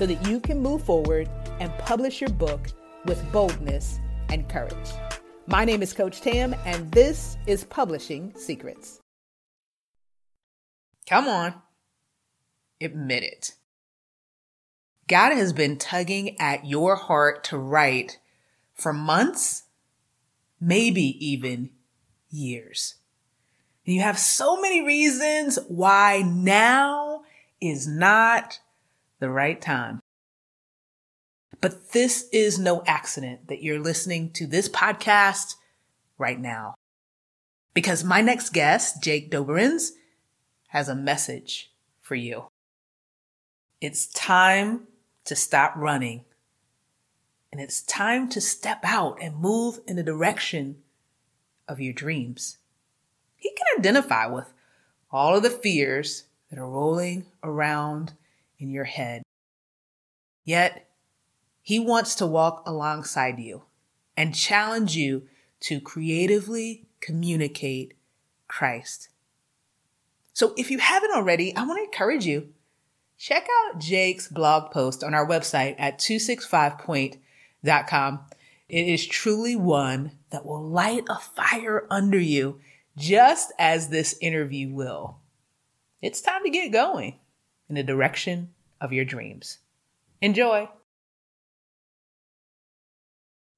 so that you can move forward and publish your book with boldness and courage. My name is Coach Tam, and this is Publishing Secrets. Come on, admit it. God has been tugging at your heart to write for months maybe even years. And you have so many reasons why now is not the right time. But this is no accident that you're listening to this podcast right now. Because my next guest, Jake Doberenz, has a message for you. It's time to stop running and it's time to step out and move in the direction of your dreams. He can identify with all of the fears that are rolling around in your head. Yet, he wants to walk alongside you and challenge you to creatively communicate Christ. So if you haven't already, I want to encourage you. Check out Jake's blog post on our website at 265point com. It is truly one that will light a fire under you, just as this interview will. It's time to get going in the direction of your dreams. Enjoy.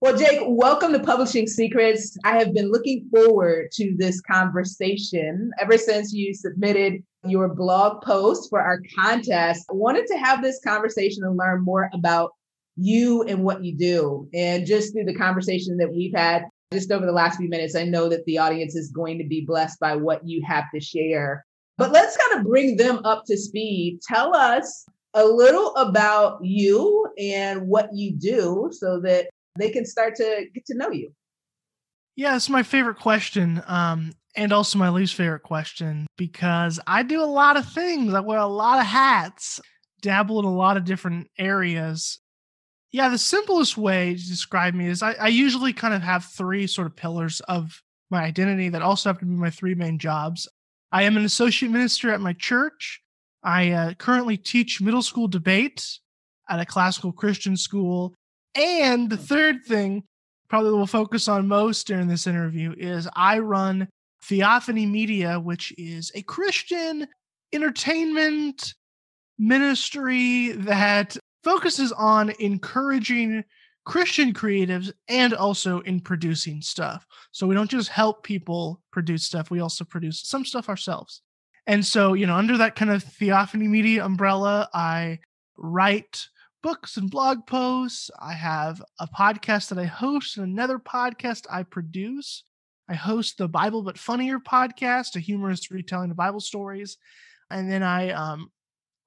Well, Jake, welcome to Publishing Secrets. I have been looking forward to this conversation ever since you submitted your blog post for our contest. I wanted to have this conversation and learn more about you and what you do. And just through the conversation that we've had just over the last few minutes, I know that the audience is going to be blessed by what you have to share. But let's kind of bring them up to speed. Tell us a little about you and what you do so that they can start to get to know you. Yeah, it's my favorite question. Um, and also my least favorite question because I do a lot of things. I wear a lot of hats, dabble in a lot of different areas. Yeah, the simplest way to describe me is I, I usually kind of have three sort of pillars of my identity that also have to be my three main jobs. I am an associate minister at my church. I uh, currently teach middle school debate at a classical Christian school. And the third thing, probably we'll focus on most during this interview, is I run Theophany Media, which is a Christian entertainment ministry that focuses on encouraging Christian creatives and also in producing stuff. So we don't just help people produce stuff, we also produce some stuff ourselves. And so, you know, under that kind of theophany media umbrella, I write books and blog posts. I have a podcast that I host and another podcast I produce. I host the Bible But Funnier podcast, a humorous retelling of Bible stories. And then I um,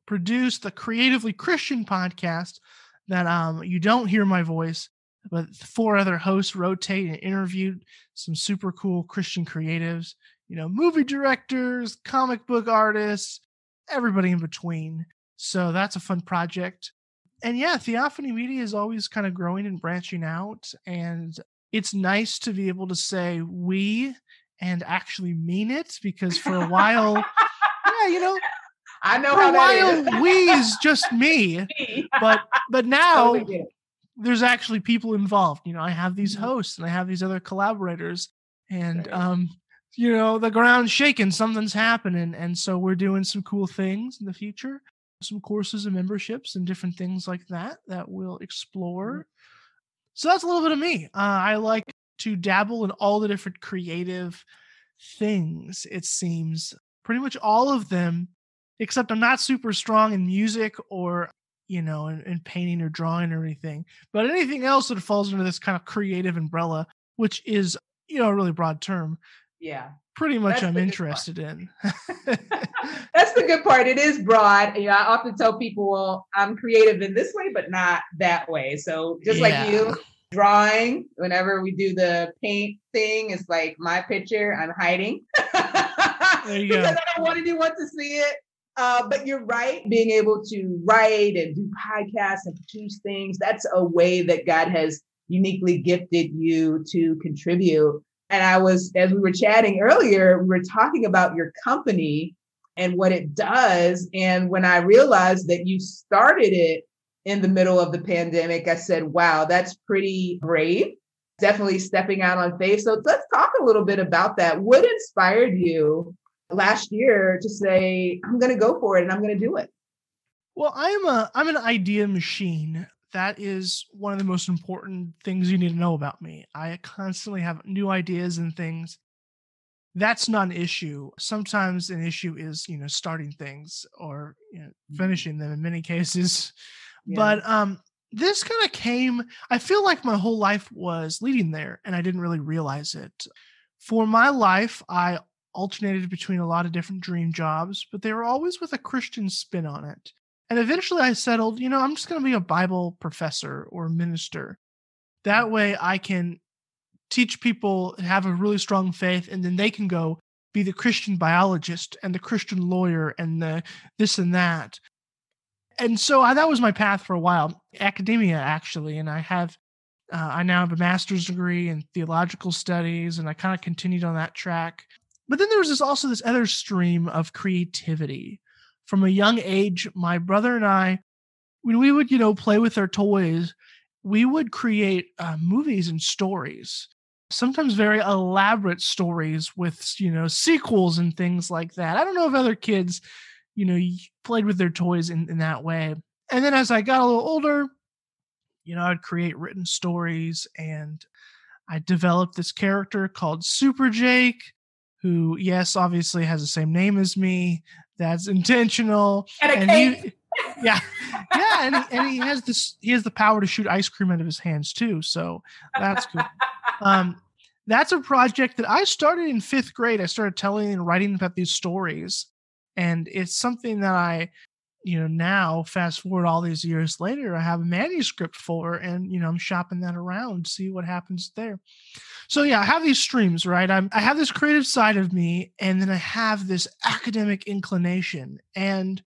produce the Creatively Christian podcast that um, you don't hear my voice, but four other hosts rotate and interviewed some super cool Christian creatives, you know, movie directors, comic book artists, everybody in between. So that's a fun project. And yeah, Theophany Media is always kind of growing and branching out. And it's nice to be able to say we and actually mean it because for a while, yeah, you know, I know For how that is. we is just me, but but now there's actually people involved. You know, I have these mm-hmm. hosts and I have these other collaborators, and um, you know, the ground's shaking, something's happening, and so we're doing some cool things in the future, some courses and memberships and different things like that that we'll explore. Mm-hmm. So that's a little bit of me. Uh, I like to dabble in all the different creative things. It seems pretty much all of them except I'm not super strong in music or you know in, in, painting or drawing or anything. But anything else that falls under this kind of creative umbrella, which is you know a really broad term, Yeah. Pretty much That's I'm interested in. That's the good part. It is broad. You know, I often tell people, well, I'm creative in this way, but not that way. So just yeah. like you, drawing, whenever we do the paint thing, it's like my picture, I'm hiding. because go. I don't want anyone to see it. Uh, but you're right, being able to write and do podcasts and produce things, that's a way that God has uniquely gifted you to contribute. And I was, as we were chatting earlier, we were talking about your company and what it does. And when I realized that you started it in the middle of the pandemic, I said, wow, that's pretty brave. Definitely stepping out on faith. So let's talk a little bit about that. What inspired you last year to say, I'm going to go for it and I'm going to do it? Well, I'm a I'm an idea machine. That is one of the most important things you need to know about me. I constantly have new ideas and things. That's not an issue. Sometimes an issue is, you know, starting things or you know, mm-hmm. finishing them in many cases. Yeah. But um this kind of came I feel like my whole life was leading there and I didn't really realize it. For my life, I alternated between a lot of different dream jobs, but they were always with a Christian spin on it. And eventually I settled, you know, I'm just going to be a Bible professor or minister. That way I can teach people and have a really strong faith and then they can go be the Christian biologist and the Christian lawyer and the this and that. And so I, that was my path for a while, academia actually, and I have uh, I now have a master's degree in theological studies and I kind of continued on that track but then there was this also this other stream of creativity from a young age my brother and i when we would you know play with our toys we would create uh, movies and stories sometimes very elaborate stories with you know sequels and things like that. I don't know if other kids you know played with their toys in, in that way. And then as i got a little older you know i'd create written stories and i developed this character called super jake who, yes, obviously has the same name as me. That's intentional. And, and he, yeah, yeah, and he, and he has this. He has the power to shoot ice cream out of his hands too. So that's cool. Um, that's a project that I started in fifth grade. I started telling and writing about these stories, and it's something that I you know now fast forward all these years later i have a manuscript for and you know i'm shopping that around see what happens there so yeah i have these streams right I'm, i have this creative side of me and then i have this academic inclination and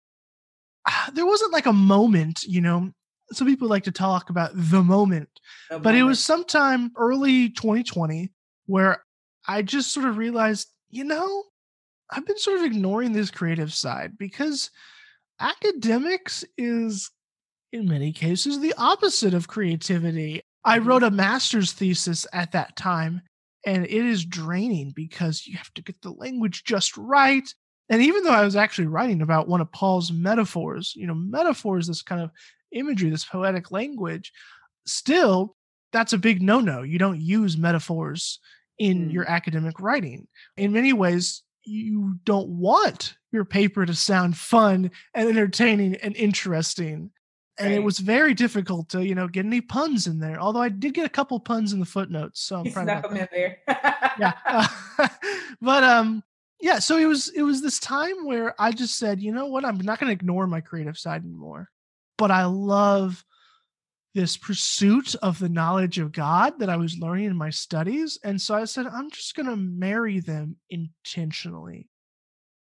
uh, there wasn't like a moment you know some people like to talk about the moment the but moment. it was sometime early 2020 where i just sort of realized you know i've been sort of ignoring this creative side because academics is in many cases the opposite of creativity. I mm-hmm. wrote a master's thesis at that time, and it is draining because you have to get the language just right. And even though I was actually writing about one of Paul's metaphors, you know, metaphors, this kind of imagery, this poetic language, still, that's a big no no. You don't use metaphors in mm. your academic writing. In many ways, you don't want your paper to sound fun and entertaining and interesting. And right. it was very difficult to, you know, get any puns in there. Although I did get a couple puns in the footnotes, so I'm proud them there. yeah, uh, but um, yeah. So it was it was this time where I just said, you know what, I'm not going to ignore my creative side anymore. But I love this pursuit of the knowledge of God that I was learning in my studies. And so I said, I'm just going to marry them intentionally.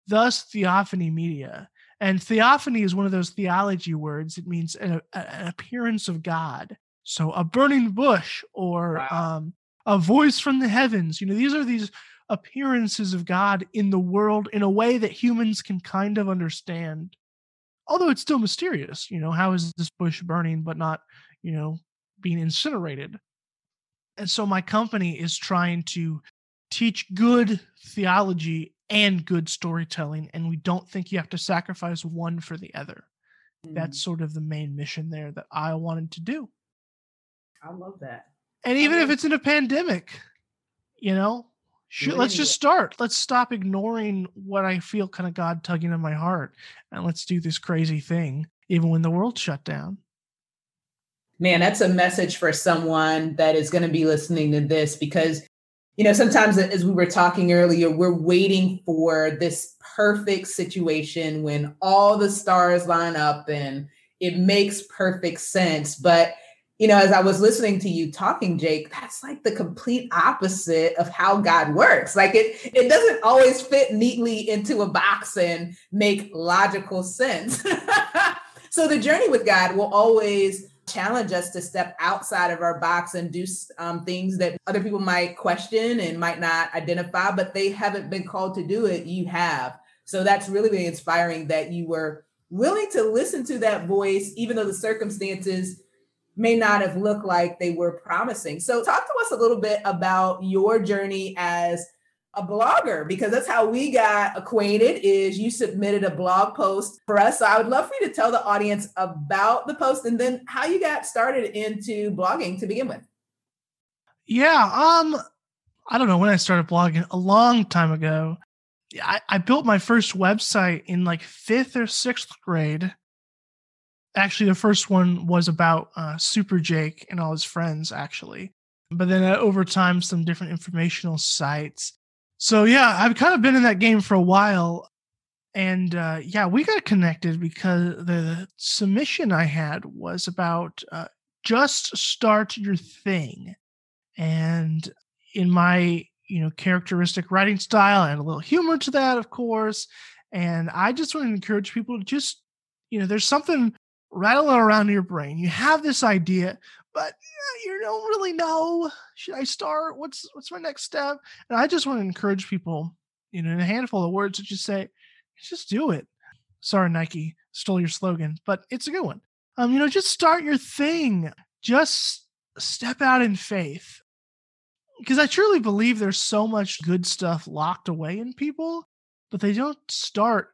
Thus, theophany media. And theophany is one of those theology words. It means an, an appearance of God. So a burning bush or wow. um, a voice from the heavens. You know, these are these appearances of God in the world in a way that humans can kind of understand. Although it's still mysterious, you know, how is this bush burning but not you know, being incinerated. And so my company is trying to teach good theology and good storytelling. And we don't think you have to sacrifice one for the other. Mm. That's sort of the main mission there that I wanted to do. I love that. And even if it's in a pandemic, you know, should, let's just start. Let's stop ignoring what I feel kind of God tugging on my heart and let's do this crazy thing, even when the world shut down man, that's a message for someone that is going to be listening to this because you know, sometimes as we were talking earlier, we're waiting for this perfect situation when all the stars line up and it makes perfect sense. But, you know, as I was listening to you talking, Jake, that's like the complete opposite of how God works. Like it, it doesn't always fit neatly into a box and make logical sense. so the journey with God will always challenge us to step outside of our box and do um, things that other people might question and might not identify, but they haven't been called to do it. You have. So that's really, really inspiring that you were willing to listen to that voice, even though the circumstances may not have looked like they were promising. So, talk to us a little bit about your journey as a blogger because that's how we got acquainted is you submitted a blog post for us. So i would love for you to tell the audience about the post and then how you got started into blogging to begin with. Yeah um i don't know when i started blogging a long time ago. I, I built my first website in like fifth or sixth grade. Actually the first one was about uh, super jake and all his friends actually. But then uh, over time some different informational sites so yeah, I've kind of been in that game for a while. And uh, yeah, we got connected because the submission I had was about uh, just start your thing. And in my, you know, characteristic writing style and a little humor to that, of course. And I just want to encourage people to just, you know, there's something rattling around in your brain. You have this idea, but you don't really know. Should I start? What's what's my next step? And I just want to encourage people, you know, in a handful of words to just say, just do it. Sorry, Nike stole your slogan, but it's a good one. Um, you know, just start your thing. Just step out in faith. Because I truly believe there's so much good stuff locked away in people, but they don't start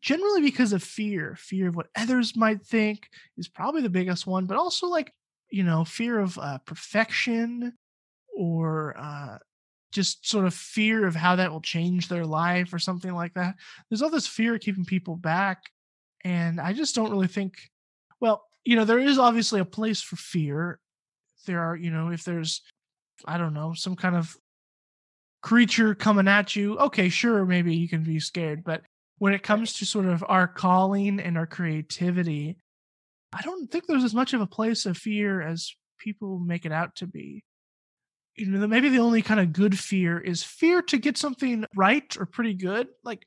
generally because of fear fear of what others might think is probably the biggest one but also like you know fear of uh, perfection or uh, just sort of fear of how that will change their life or something like that. There's all this fear keeping people back and i just don't really think well you know there is obviously a place for fear. There are you know if there's i don't know some kind of creature coming at you okay sure maybe you can be scared but when it comes to sort of our calling and our creativity I don't think there's as much of a place of fear as people make it out to be. You know, maybe the only kind of good fear is fear to get something right or pretty good. Like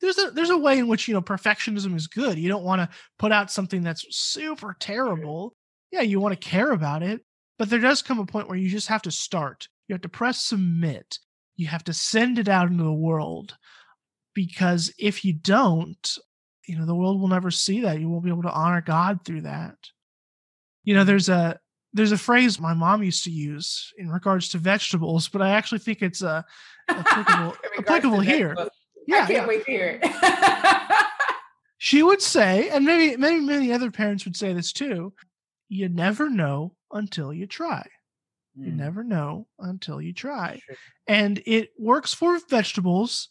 there's a there's a way in which you know perfectionism is good. You don't want to put out something that's super terrible. Yeah, you want to care about it, but there does come a point where you just have to start. You have to press submit. You have to send it out into the world because if you don't, you know the world will never see that. You won't be able to honor god through that. You know there's a there's a phrase my mom used to use in regards to vegetables but i actually think it's uh, applicable applicable here. yeah i can't wait to hear it. She would say and maybe many many other parents would say this too you never know until you try. Mm. you never know until you try. Sure. and it works for vegetables.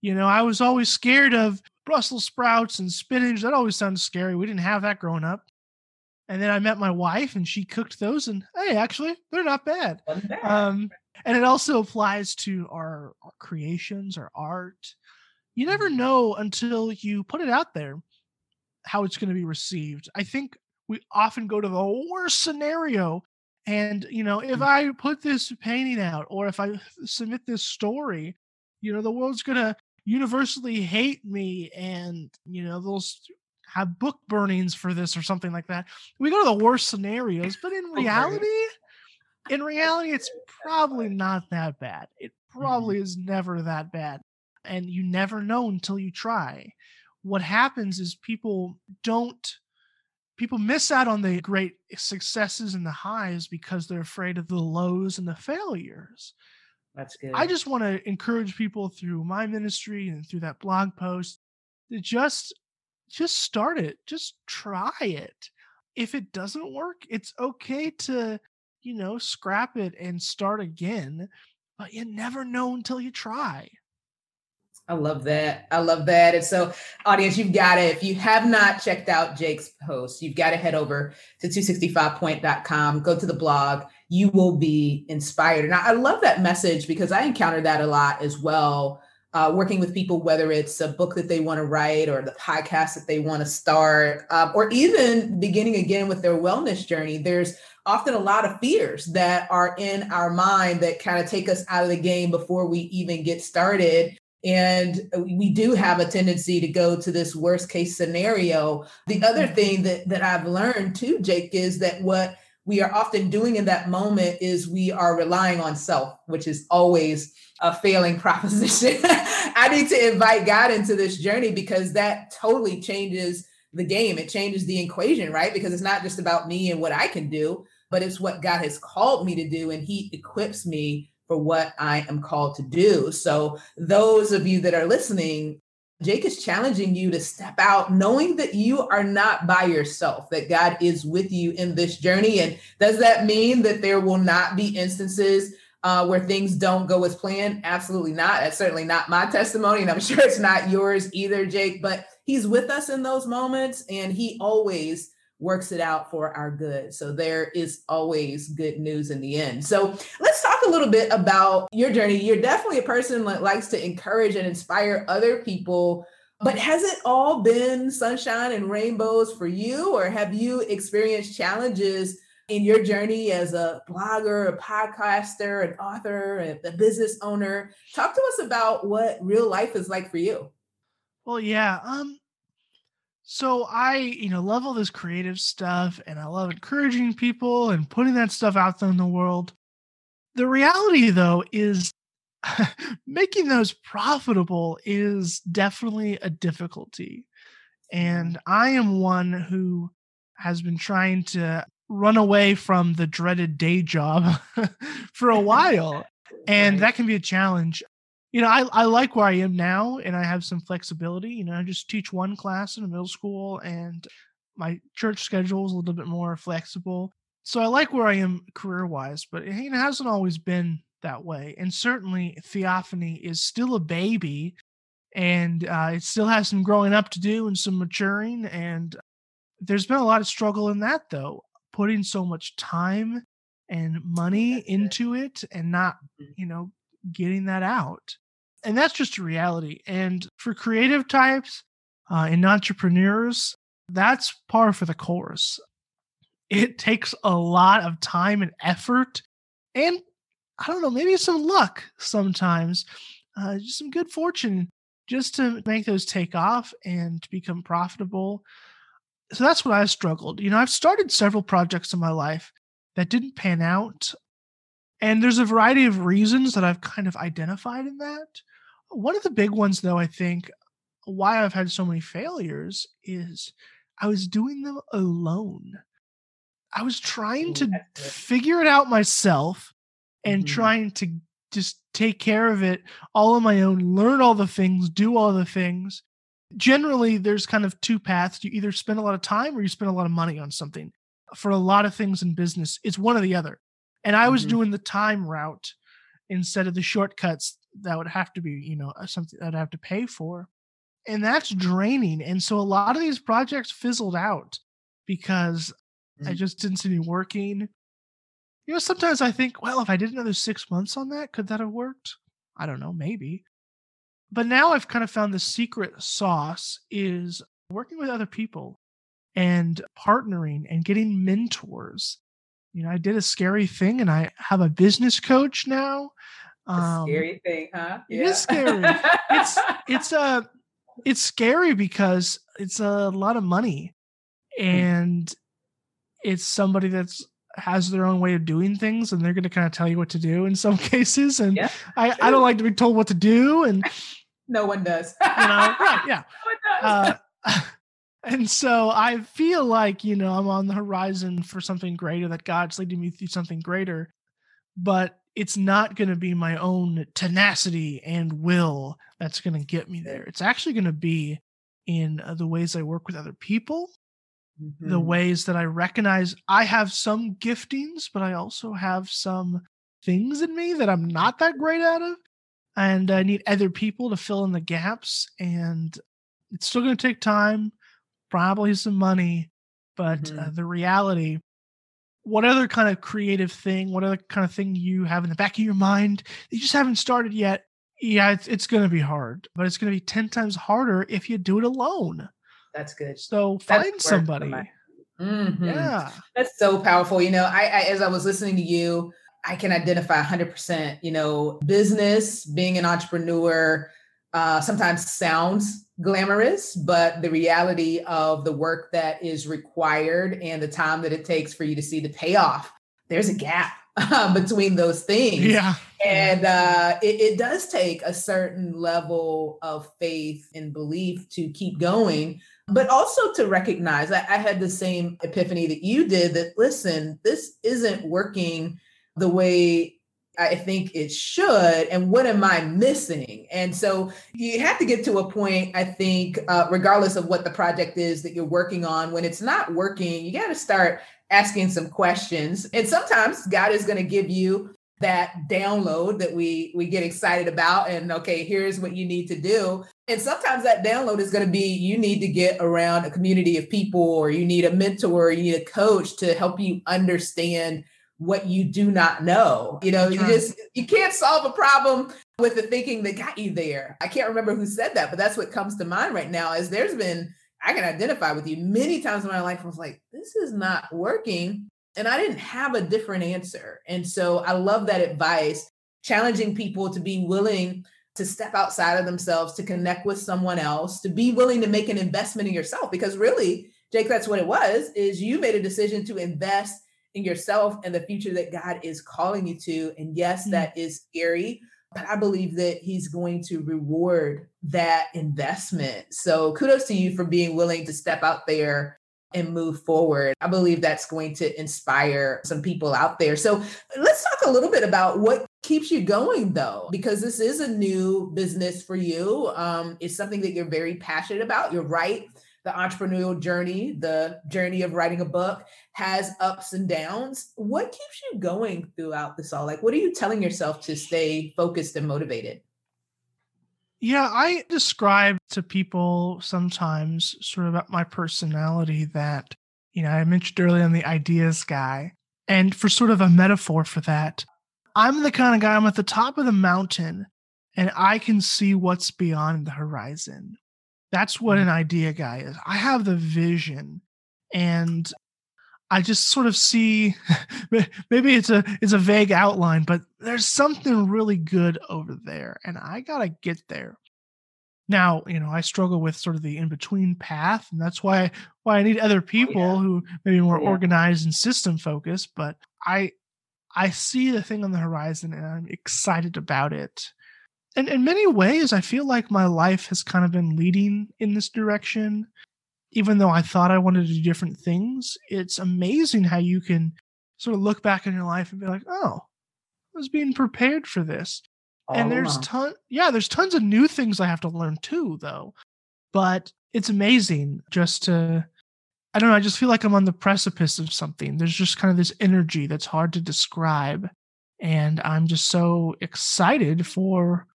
You know i was always scared of Brussels sprouts and spinach. That always sounds scary. We didn't have that growing up. And then I met my wife and she cooked those and hey, actually, they're not bad. Um, and it also applies to our, our creations, our art. You never mm-hmm. know until you put it out there how it's going to be received. I think we often go to the worst scenario. And, you know, if mm. I put this painting out or if I submit this story, you know, the world's going to universally hate me and you know they'll have book burnings for this or something like that we go to the worst scenarios but in reality in reality it's probably not that bad it mm-hmm. probably mm-hmm. is never that bad and you never know until you try what happens is people don't people miss out on the great successes and the highs because they're afraid of the lows and the failures that's good. I just want to encourage people through my ministry and through that blog post to just just start it. Just try it. If it doesn't work, it's okay to, you know, scrap it and start again, but you never know until you try. I love that. I love that. And so, audience, you've got it. if you have not checked out Jake's post, you've got to head over to 265point.com, go to the blog. You will be inspired. And I, love that message because I encounter that a lot as well. Uh, working with people, whether it's a book that they want to write or the podcast that they want to start, um, or even beginning again with their wellness journey, there's often a lot of fears that are in our mind that kind of take us out of the game before we even get started. And we do have a tendency to go to this worst case scenario. The other mm-hmm. thing that, that I've learned too, Jake, is that what we are often doing in that moment is we are relying on self, which is always a failing proposition. I need to invite God into this journey because that totally changes the game. It changes the equation, right? Because it's not just about me and what I can do, but it's what God has called me to do. And He equips me for what I am called to do. So, those of you that are listening, Jake is challenging you to step out, knowing that you are not by yourself, that God is with you in this journey. And does that mean that there will not be instances uh, where things don't go as planned? Absolutely not. That's certainly not my testimony. And I'm sure it's not yours either, Jake. But He's with us in those moments, and He always works it out for our good. So there is always good news in the end. So let's talk a little bit about your journey. You're definitely a person that likes to encourage and inspire other people. But has it all been sunshine and rainbows for you, or have you experienced challenges in your journey as a blogger, a podcaster, an author, a business owner? Talk to us about what real life is like for you. Well, yeah. Um, so I, you know, love all this creative stuff and I love encouraging people and putting that stuff out there in the world. The reality though is making those profitable is definitely a difficulty. And mm-hmm. I am one who has been trying to run away from the dreaded day job for a while. And that can be a challenge you know, I, I like where I am now and I have some flexibility. You know, I just teach one class in a middle school and my church schedule is a little bit more flexible. So I like where I am career wise, but it, it hasn't always been that way. And certainly Theophany is still a baby and uh, it still has some growing up to do and some maturing. And there's been a lot of struggle in that though, putting so much time and money into it and not, mm-hmm. you know, getting that out. And that's just a reality. And for creative types uh, and entrepreneurs, that's par for the course. It takes a lot of time and effort, and I don't know, maybe some luck sometimes, uh, just some good fortune just to make those take off and to become profitable. So that's what I've struggled. You know, I've started several projects in my life that didn't pan out. And there's a variety of reasons that I've kind of identified in that. One of the big ones, though, I think why I've had so many failures is I was doing them alone. I was trying to figure it out myself and mm-hmm. trying to just take care of it all on my own, learn all the things, do all the things. Generally, there's kind of two paths. You either spend a lot of time or you spend a lot of money on something. For a lot of things in business, it's one or the other. And I was mm-hmm. doing the time route instead of the shortcuts that would have to be, you know, uh, something I'd have to pay for. And that's draining. And so a lot of these projects fizzled out because mm-hmm. I just didn't see any working. You know, sometimes I think, well, if I did another six months on that, could that have worked? I don't know, maybe. But now I've kind of found the secret sauce is working with other people and partnering and getting mentors you know, I did a scary thing and I have a business coach now. Um, scary thing, huh? Yeah. It is scary. it's it's a uh, it's scary because it's a lot of money hmm. and it's somebody that's has their own way of doing things and they're going to kind of tell you what to do in some cases and yeah, I, I don't like to be told what to do and no one does you know right yeah no uh, and so I feel like, you know, I'm on the horizon for something greater, that God's leading me through something greater, but it's not going to be my own tenacity and will that's going to get me there. It's actually going to be in uh, the ways I work with other people, mm-hmm. the ways that I recognize I have some giftings, but I also have some things in me that I'm not that great out of. and I need other people to fill in the gaps. And it's still going to take time, probably some money, but mm-hmm. uh, the reality what other kind of creative thing, what other kind of thing you have in the back of your mind that you just haven't started yet? Yeah, it's, it's going to be hard, but it's going to be 10 times harder if you do it alone. That's good. So find That's somebody. Mm-hmm. Yeah. That's so powerful. You know, I, I, as I was listening to you, I can identify 100%, you know, business, being an entrepreneur, uh, sometimes sounds glamorous, but the reality of the work that is required and the time that it takes for you to see the payoff, there's a gap uh, between those things. Yeah. And uh, it, it does take a certain level of faith and belief to keep going, but also to recognize I, I had the same epiphany that you did that, listen, this isn't working the way I think it should, and what am I missing? And so you have to get to a point, I think, uh, regardless of what the project is that you're working on, when it's not working, you got to start asking some questions. And sometimes God is going to give you that download that we we get excited about and okay here's what you need to do and sometimes that download is going to be you need to get around a community of people or you need a mentor or you need a coach to help you understand what you do not know. You know, you just you can't solve a problem with the thinking that got you there. I can't remember who said that, but that's what comes to mind right now. Is there's been I can identify with you many times in my life. I was like, this is not working, and I didn't have a different answer. And so I love that advice, challenging people to be willing to step outside of themselves, to connect with someone else, to be willing to make an investment in yourself. Because really, Jake, that's what it was. Is you made a decision to invest in yourself and the future that God is calling you to. And yes, mm-hmm. that is scary, but I believe that He's going to reward that investment. So kudos to you for being willing to step out there and move forward. I believe that's going to inspire some people out there. So let's talk a little bit about what keeps you going though because this is a new business for you um, it's something that you're very passionate about you're right the entrepreneurial journey, the journey of writing a book has ups and downs. What keeps you going throughout this all? Like, what are you telling yourself to stay focused and motivated? Yeah, I describe to people sometimes sort of about my personality that, you know, I mentioned earlier I'm the ideas guy. And for sort of a metaphor for that, I'm the kind of guy I'm at the top of the mountain and I can see what's beyond the horizon. That's what mm-hmm. an idea guy is. I have the vision and I just sort of see maybe it's a it's a vague outline, but there's something really good over there and I got to get there. Now, you know, I struggle with sort of the in-between path and that's why why I need other people oh, yeah. who maybe more yeah. organized and system focused, but I I see the thing on the horizon and I'm excited about it and in many ways, I feel like my life has kind of been leading in this direction. Even though I thought I wanted to do different things, it's amazing how you can sort of look back in your life and be like, oh, I was being prepared for this. Oh, and there's wow. ton yeah, there's tons of new things I have to learn too, though. But it's amazing just to I don't know, I just feel like I'm on the precipice of something. There's just kind of this energy that's hard to describe. And I'm just so excited for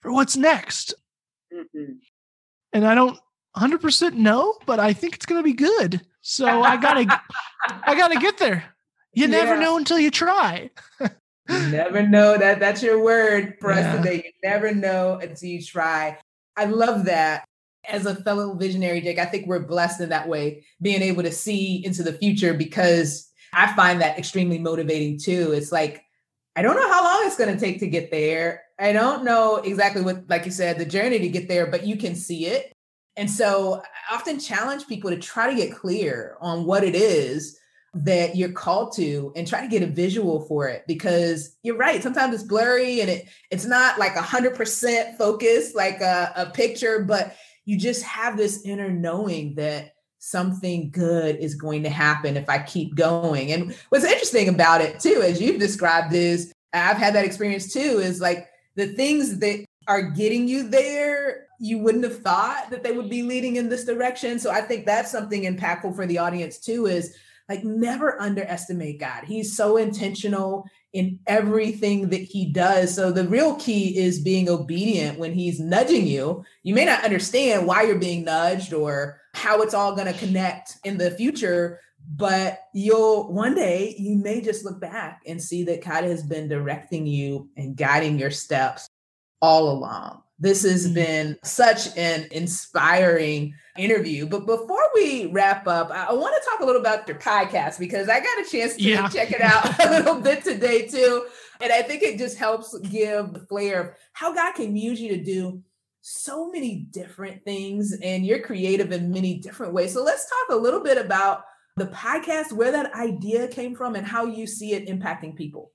for what's next. Mm-hmm. And I don't 100% know, but I think it's going to be good. So I got to I got to get there. You never yeah. know until you try. you never know that that's your word for yeah. us today. You never know until you try. I love that. As a fellow visionary, Jake, I think we're blessed in that way, being able to see into the future because I find that extremely motivating too. It's like, I don't know how long it's going to take to get there. I don't know exactly what, like you said, the journey to get there, but you can see it. And so I often challenge people to try to get clear on what it is that you're called to and try to get a visual for it because you're right sometimes it's blurry and it it's not like a hundred percent focused like a, a picture but you just have this inner knowing that something good is going to happen if i keep going and what's interesting about it too as you've described is i've had that experience too is like the things that are getting you there you wouldn't have thought that they would be leading in this direction so i think that's something impactful for the audience too is like never underestimate God. He's so intentional in everything that he does. So the real key is being obedient when he's nudging you. You may not understand why you're being nudged or how it's all going to connect in the future, but you'll one day you may just look back and see that God has been directing you and guiding your steps all along. This has mm. been such an inspiring interview. But before we wrap up, I want to talk a little about your podcast because I got a chance to yeah. check it out a little bit today too. And I think it just helps give the flair of how God can use you to do so many different things and you're creative in many different ways. So let's talk a little bit about the podcast, where that idea came from and how you see it impacting people.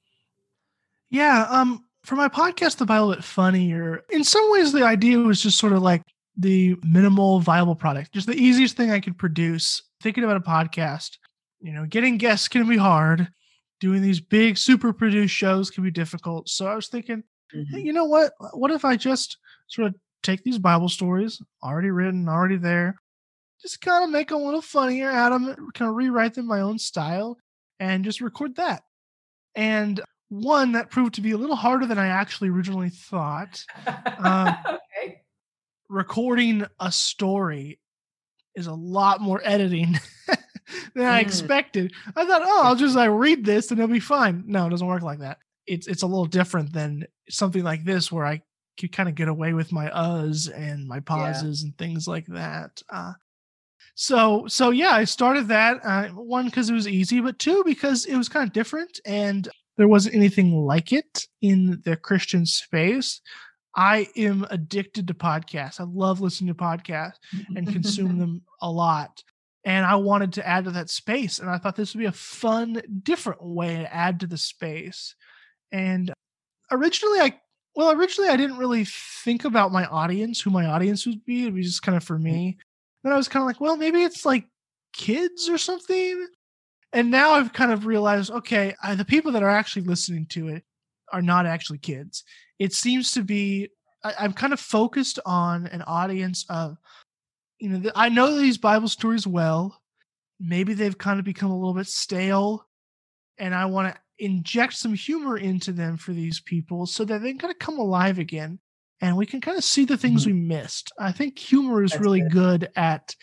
Yeah, um for my podcast, The Bible But Funnier, in some ways, the idea was just sort of like the minimal viable product, just the easiest thing I could produce. Thinking about a podcast, you know, getting guests can be hard. Doing these big, super produced shows can be difficult. So I was thinking, mm-hmm. hey, you know what? What if I just sort of take these Bible stories already written, already there, just kind of make them a little funnier, add them, kind of rewrite them my own style, and just record that. And one that proved to be a little harder than I actually originally thought. Um, okay. Recording a story is a lot more editing than mm. I expected. I thought, oh, I'll just like read this and it'll be fine. No, it doesn't work like that. It's it's a little different than something like this where I could kind of get away with my uhs and my pauses yeah. and things like that. Uh, so so yeah, I started that uh, one because it was easy, but two because it was kind of different and there wasn't anything like it in the Christian space. I am addicted to podcasts. I love listening to podcasts and consume them a lot. And I wanted to add to that space. And I thought this would be a fun, different way to add to the space. And originally, I, well, originally I didn't really think about my audience, who my audience would be. It was just kind of for me. Then I was kind of like, well, maybe it's like kids or something and now I've kind of realized, okay, uh, the people that are actually listening to it are not actually kids. It seems to be I, am kind of focused on an audience of, you know, the, I know these Bible stories well. Maybe they've kind of become a little bit stale, and I want to inject some humor into them for these people so that they can kind of come alive again and we can kind of see the things mm-hmm. we missed. I think humor is That's really good. good at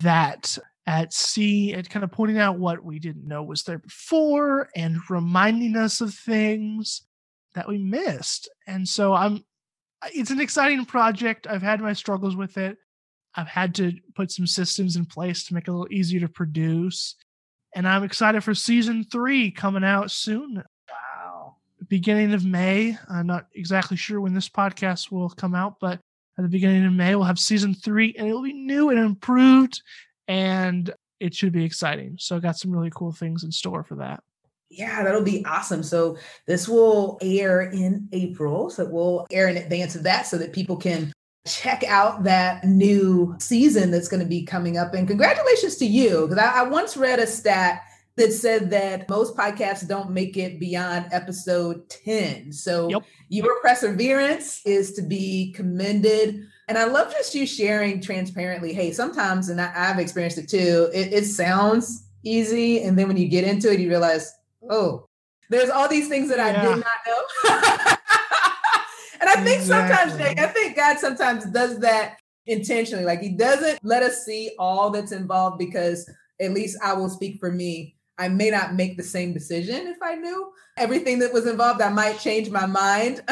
that at sea at kind of pointing out what we didn't know was there before and reminding us of things that we missed. And so I'm it's an exciting project. I've had my struggles with it. I've had to put some systems in place to make it a little easier to produce. And I'm excited for season 3 coming out soon. Beginning of May. I'm not exactly sure when this podcast will come out, but at the beginning of May, we'll have season three and it'll be new and improved and it should be exciting. So I got some really cool things in store for that. Yeah, that'll be awesome. So this will air in April. So we'll air in advance of that so that people can check out that new season that's going to be coming up. And congratulations to you. Because I, I once read a stat that said that most podcasts don't make it beyond episode 10. So yep. your perseverance is to be commended. And I love just you sharing transparently. Hey, sometimes, and I, have experienced it too, it, it sounds easy. And then when you get into it, you realize, oh, there's all these things that yeah. I did not know. and I think exactly. sometimes, I think God sometimes does that intentionally. Like he doesn't let us see all that's involved because at least I will speak for me. I may not make the same decision if I knew everything that was involved. I might change my mind.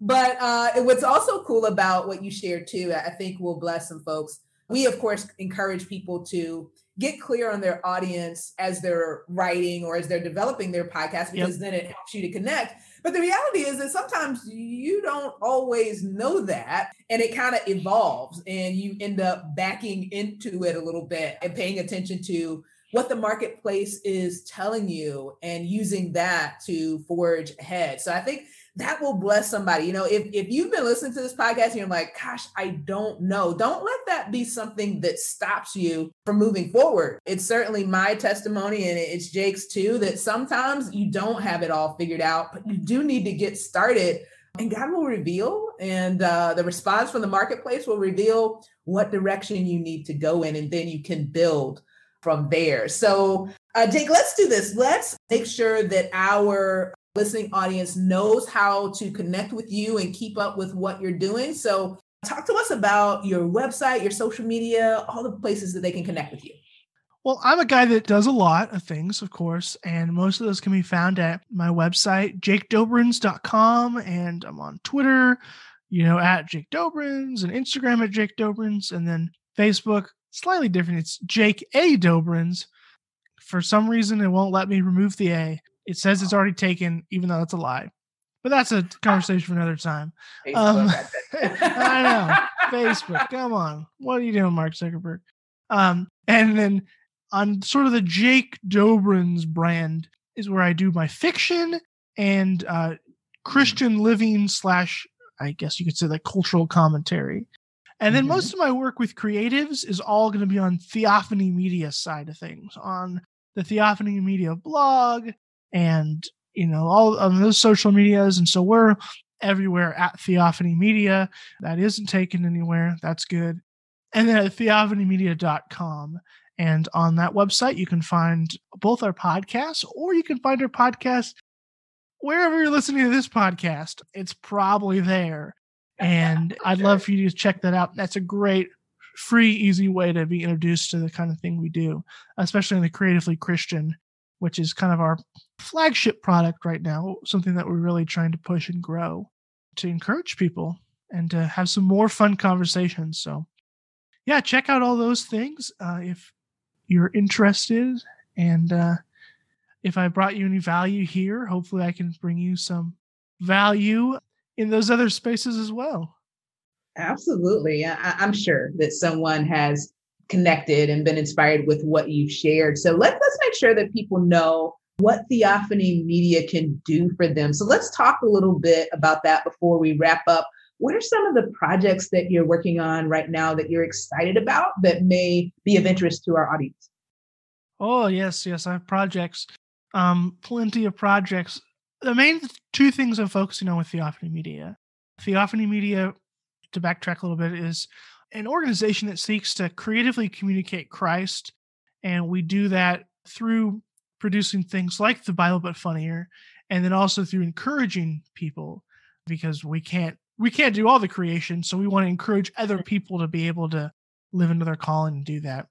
But uh, what's also cool about what you shared too, I think will bless some folks. We, of course, encourage people to get clear on their audience as they're writing or as they're developing their podcast because yep. then it helps you to connect. But the reality is that sometimes you don't always know that, and it kind of evolves, and you end up backing into it a little bit and paying attention to what the marketplace is telling you and using that to forge ahead. So I think that will bless somebody. You know, if, if you've been listening to this podcast and you're like, gosh, I don't know, don't let that be something that stops you from moving forward. It's certainly my testimony and it's Jake's too, that sometimes you don't have it all figured out, but you do need to get started and God will reveal, and uh, the response from the marketplace will reveal what direction you need to go in, and then you can build from there. So, uh, Jake, let's do this. Let's make sure that our listening audience knows how to connect with you and keep up with what you're doing. So, talk to us about your website, your social media, all the places that they can connect with you. Well, I'm a guy that does a lot of things, of course, and most of those can be found at my website, jakedoberenz.com, and I'm on Twitter, you know, at Jake Doberenz, and Instagram at Jake Doberenz, and then Facebook, slightly different. It's Jake A. Doberenz. For some reason, it won't let me remove the A. It says it's already taken, even though that's a lie. But that's a conversation for another time. Um, I know. Facebook, come on. What are you doing, Mark Zuckerberg? Um, and then on sort of the Jake Doberenz brand is where I do my fiction and uh, Christian living slash, I guess you could say, like cultural commentary. And then mm-hmm. most of my work with creatives is all going to be on Theophany Media side of things, on the Theophany Media blog and, you know, all of those social medias. And so we're everywhere at Theophany Media. That isn't taken anywhere. That's good. And then at theophanymedia.com. And on that website, you can find both our podcasts or you can find our podcast wherever you're listening to this podcast. It's probably there. And I'd love for you to check that out. That's a great, free, easy way to be introduced to the kind of thing we do, especially in the Creatively Christian, which is kind of our flagship product right now, something that we're really trying to push and grow to encourage people and to have some more fun conversations. So, yeah, check out all those things uh, if you're interested. And uh, if I brought you any value here, hopefully I can bring you some value in those other spaces as well. Absolutely. I, am sure that someone has connected and been inspired with what you've shared. So let, let's make sure that people know what Theophany Media can do for them. So let's talk a little bit about that before we wrap up. What are some of the projects that you're working on right now that you're excited about that may be of interest to our audience? Oh, yes, yes, I have projects. Um, plenty of projects the main two things I'm focusing on with Theophany Media. Theophany Media, to backtrack a little bit, is an organization that seeks to creatively communicate Christ. And we do that through producing things like the Bible but funnier, and then also through encouraging people because we can't we can't do all the creation. So we want to encourage other people to be able to live into their calling and do that.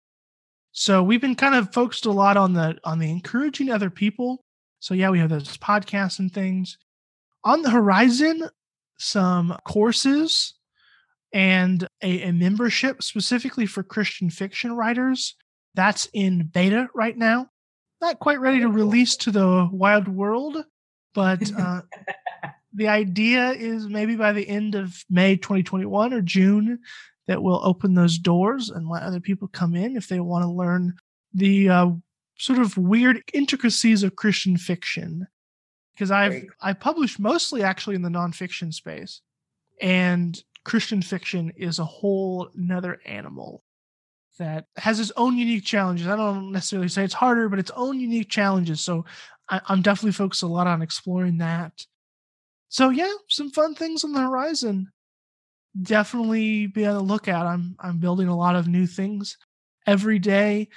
So we've been kind of focused a lot on the on the encouraging other people so yeah, we have those podcasts and things. On the horizon, some courses and a, a membership specifically for Christian fiction writers. That's in beta right now. Not quite ready to release to the wild world, but uh, the idea is maybe by the end of May 2021 or June that we'll open those doors and let other people come in if they want to learn the uh, sort of weird intricacies of Christian fiction because I've I published mostly actually in the nonfiction space, and Christian fiction is a whole another animal that has its own unique challenges. I don't necessarily say it's harder, but its own unique challenges. So I, I'm definitely focused a lot on exploring that. So yeah, some fun things on the horizon. Definitely be on the lookout. I'm I'm building a lot of new things every day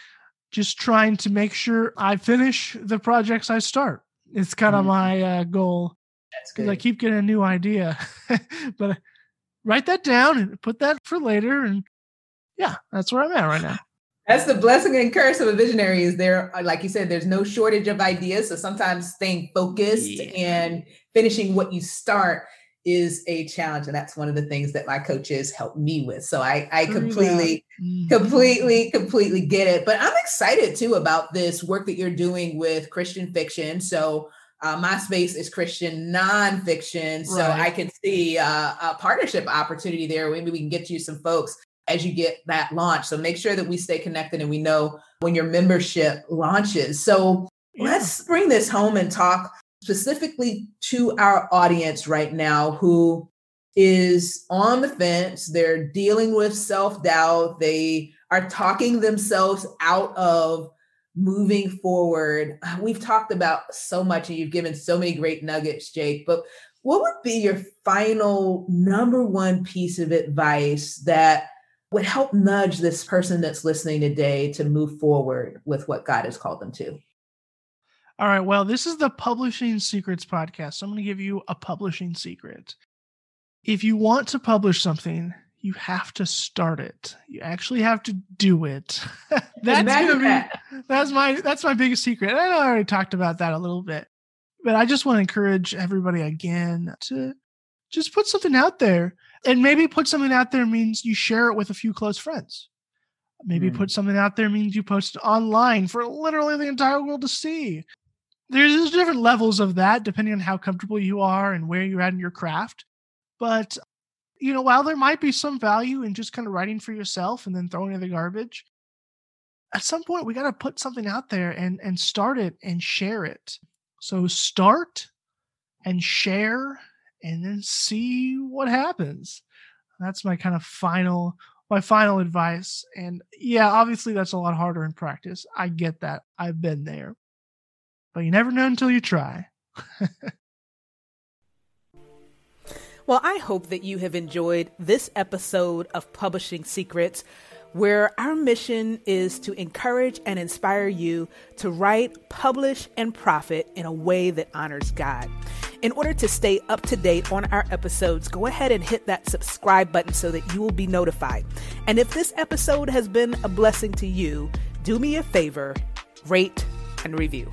just trying to make sure I finish the projects I start. It's kind of mm-hmm. my uh, goal. That's good. I keep getting a new idea, but write that down and put that for later. And yeah, that's where I'm at right now. That's the blessing and curse of a visionary. Is there, uh, like you said, there's no shortage of ideas. So sometimes staying focused yeah. and finishing what you start is a challenge and that's one of the things that my coaches help me with. So i i completely mm-hmm. completely completely get it. But i'm excited too about this work that you're doing with christian fiction. So uh, my space is christian nonfiction so right. i can see uh, a partnership opportunity there. Maybe we can get you some folks as you get that launch. So make sure that we stay connected and we know when your membership launches. So yeah. let's bring this home and talk specifically to our audience right now who is on the fence. They're dealing with self doubt. They are talking themselves out of moving forward. We've talked about so much and you've given so many great nuggets, Jake, but what would be your final number one piece of advice that would help nudge this person that's listening today to move forward with what God has called them to? All right. Well, this is the Publishing Secrets podcast. So I'm going to give you a publishing secret. If you want to publish something, you have to start it. You actually have to do it. that's gonna be that. that's my that's my biggest secret. I know I already talked about that a little bit, but I just want to encourage everybody again to just put something out there, and maybe put something out there means you share it with a few close friends. Maybe mm. put something out there means you post it online for literally the entire world to see. There's different levels of that depending on how comfortable you are and where you're at in your craft. But you know, while there might be some value in just kind of writing for yourself and then throwing in the garbage, at some point we got to put something out there and and start it and share it. So start and share and then see what happens. That's my kind of final my final advice. And yeah, obviously that's a lot harder in practice. I get that. I've been there. But you never know until you try. Well, I hope that you have enjoyed this episode of Publishing Secrets, where our mission is to encourage and inspire you to write, publish, and profit in a way that honors God. In order to stay up to date on our episodes, go ahead and hit that subscribe button so that you will be notified. And if this episode has been a blessing to you, do me a favor rate and review.